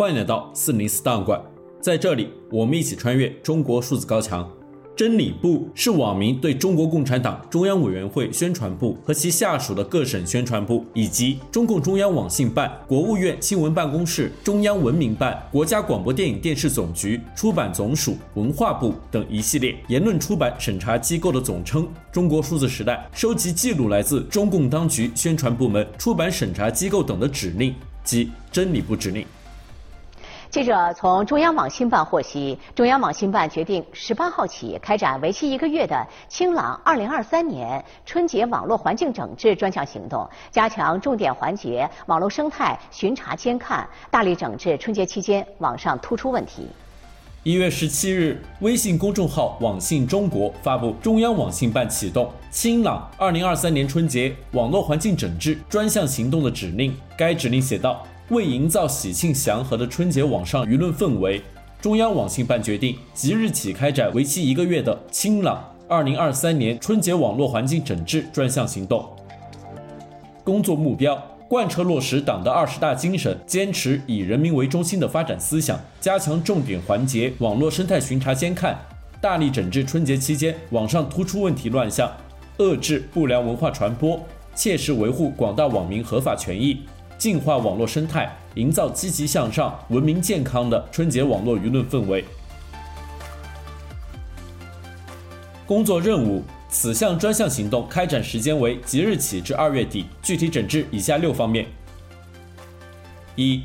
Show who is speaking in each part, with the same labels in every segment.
Speaker 1: 欢迎来到四零四档案馆，在这里，我们一起穿越中国数字高墙。真理部是网民对中国共产党中央委员会宣传部和其下属的各省宣传部，以及中共中央网信办、国务院新闻办公室、中央文明办、国家广播电影电视总局、出版总署、文化部等一系列言论出版审查机构的总称。中国数字时代收集记录来自中共当局宣传部门、出版审查机构等的指令，即真理部指令。
Speaker 2: 记者从中央网信办获悉，中央网信办决定十八号起开展为期一个月的“清朗二零二三年春节网络环境整治”专项行动，加强重点环节网络生态巡查监看，大力整治春节期间网上突出问题。
Speaker 1: 一月十七日，微信公众号“网信中国”发布中央网信办启动“清朗二零二三年春节网络环境整治”专项行动的指令。该指令写道。为营造喜庆祥和的春节网上舆论氛围，中央网信办决定即日起开展为期一个月的“清朗二零二三年春节网络环境整治”专项行动。工作目标：贯彻落实党的二十大精神，坚持以人民为中心的发展思想，加强重点环节网络生态巡查监看，大力整治春节期间网上突出问题乱象，遏制不良文化传播，切实维护广大网民合法权益。净化网络生态，营造积极向上、文明健康的春节网络舆论氛围。工作任务：此项专项行动开展时间为即日起至二月底，具体整治以下六方面：一、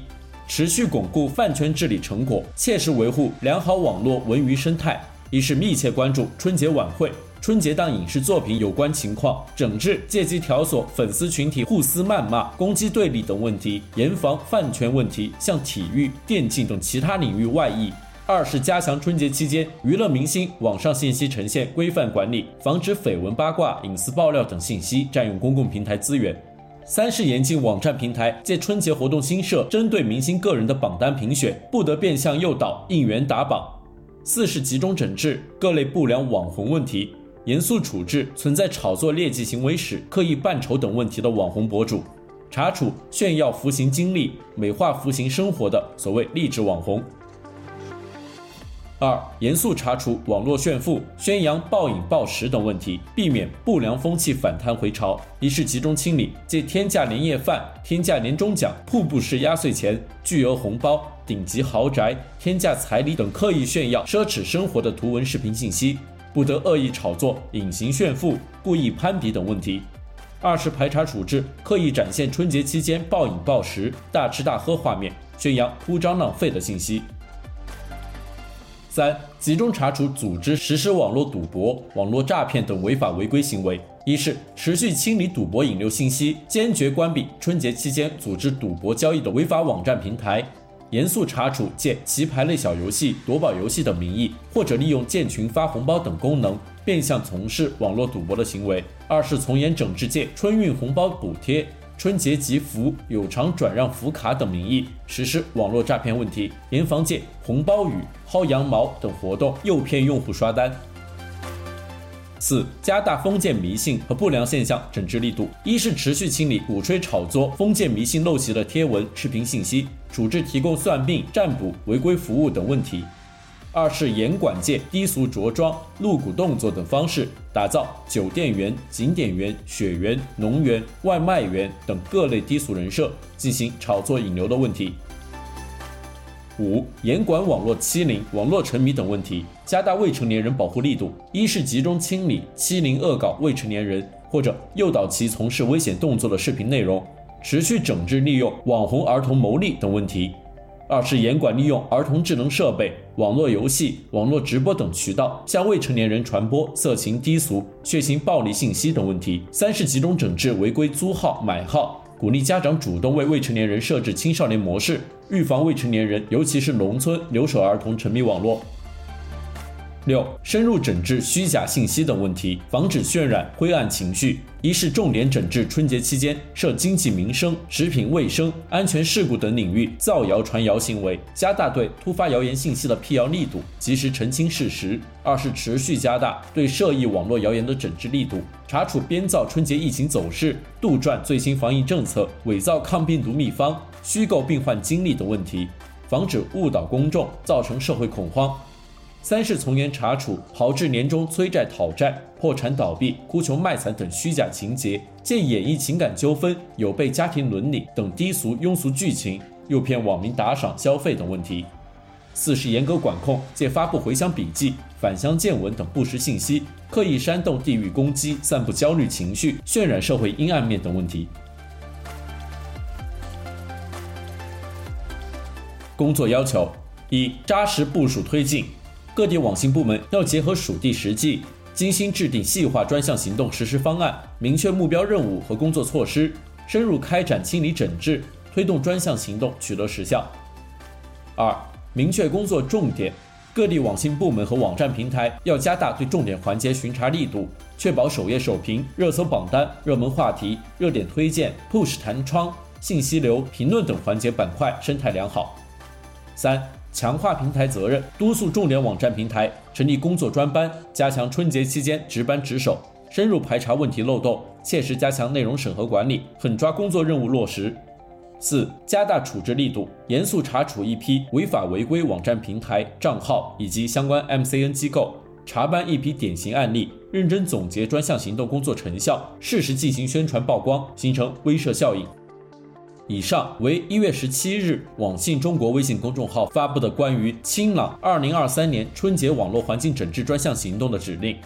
Speaker 1: 持续巩固饭圈治理成果，切实维护良好网络文娱生态；一是密切关注春节晚会。春节档影视作品有关情况，整治借机挑唆粉丝群体互撕谩骂、攻击对立等问题，严防饭圈问题向体育、电竞等其他领域外溢。二是加强春节期间娱乐明星网上信息呈现规范管理，防止绯闻八卦、隐私爆料等信息占用公共平台资源。三是严禁网站平台借春节活动新设针对明星个人的榜单评选，不得变相诱导、应援打榜。四是集中整治各类不良网红问题。严肃处置存在炒作劣迹行为史、刻意扮丑等问题的网红博主，查处炫耀服刑经历、美化服刑生活的所谓励志网红。二、严肃查处网络炫富、宣扬暴饮暴食等问题，避免不良风气反弹回潮。一是集中清理借天价年夜饭、天价年终奖、瀑布式压岁钱、巨额红包、顶级豪宅、天价彩礼等刻意炫耀奢侈生活的图文视频信息。不得恶意炒作、隐形炫富、故意攀比等问题。二是排查处置刻意展现春节期间暴饮暴食、大吃大喝画面，宣扬铺张浪费的信息。三、集中查处组织实施网络赌博、网络诈骗等违法违规行为。一是持续清理赌博引流信息，坚决关闭春节期间组织赌博交易的违法网站平台。严肃查处借棋牌类小游戏、夺宝游戏等名义，或者利用建群发红包等功能，变相从事网络赌博的行为。二是从严整治借春运红包补贴、春节集福、有偿转让福卡等名义实施网络诈骗问题，严防借红包雨、薅羊毛等活动诱骗用户刷单。四、加大封建迷信和不良现象整治力度。一是持续清理鼓吹炒作、封建迷信陋习的贴文、视频信息，处置提供算命、占卜、违规服务等问题。二是严管借低俗着装、露骨动作等方式，打造酒店员、景点员、血员、农园、外卖员等各类低俗人设，进行炒作引流的问题。五、严管网络欺凌、网络沉迷等问题，加大未成年人保护力度。一是集中清理欺凌恶搞未成年人或者诱导其从事危险动作的视频内容，持续整治利用网红儿童牟利等问题。二是严管利用儿童智能设备、网络游戏、网络直播等渠道向未成年人传播色情、低俗、血腥、暴力信息等问题。三是集中整治违规租号、买号。鼓励家长主动为未成年人设置青少年模式，预防未成年人，尤其是农村留守儿童沉迷网络。六、深入整治虚假信息等问题，防止渲染灰暗情绪。一是重点整治春节期间涉经济民生、食品卫生、安全事故等领域造谣传谣行为，加大对突发谣言信息的辟谣力度，及时澄清事实。二是持续加大对涉疫网络谣言的整治力度，查处编造春节疫情走势、杜撰最新防疫政策、伪造抗病毒秘方、虚构病患经历等问题。防止误导公众，造成社会恐慌。三是从严查处豪掷年终催债讨债、破产倒闭、哭穷卖惨等虚假情节，借演绎情感纠纷、有悖家庭伦理等低俗庸俗剧情，诱骗网民打赏消费等问题。四是严格管控借发布回乡笔记、返乡见闻等不实信息，刻意煽动地域攻击、散布焦虑情绪、渲染社会阴暗面等问题。工作要求：一、扎实部署推进。各地网信部门要结合属地实际，精心制定细化专项行动实施方案，明确目标任务和工作措施，深入开展清理整治，推动专项行动取得实效。二、明确工作重点，各地网信部门和网站平台要加大对重点环节巡查力度，确保首页首评、热搜榜单、热门话题、热点推荐、push 弹窗、信息流、评论等环节板块生态良好。三、强化平台责任，督促重点网站平台成立工作专班，加强春节期间值班值守，深入排查问题漏洞，切实加强内容审核管理，狠抓工作任务落实。四、加大处置力度，严肃查处一批违法违规网站平台账号以及相关 MCN 机构，查办一批典型案例，认真总结专项行动工作成效，适时进行宣传曝光，形成威慑效应。以上为一月十七日网信中国微信公众号发布的关于清朗二零二三年春节网络环境整治专项行动的指令。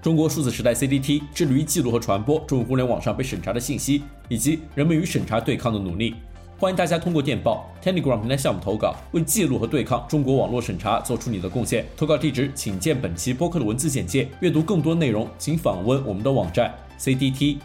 Speaker 1: 中国数字时代 CDT 致力于记录和传播中国互联网上被审查的信息，以及人们与审查对抗的努力。欢迎大家通过电报、Telegram 平台项目投稿，为记录和对抗中国网络审查做出你的贡献。投稿地址请见本期播客的文字简介。阅读更多内容，请访问我们的网站 cdt.media。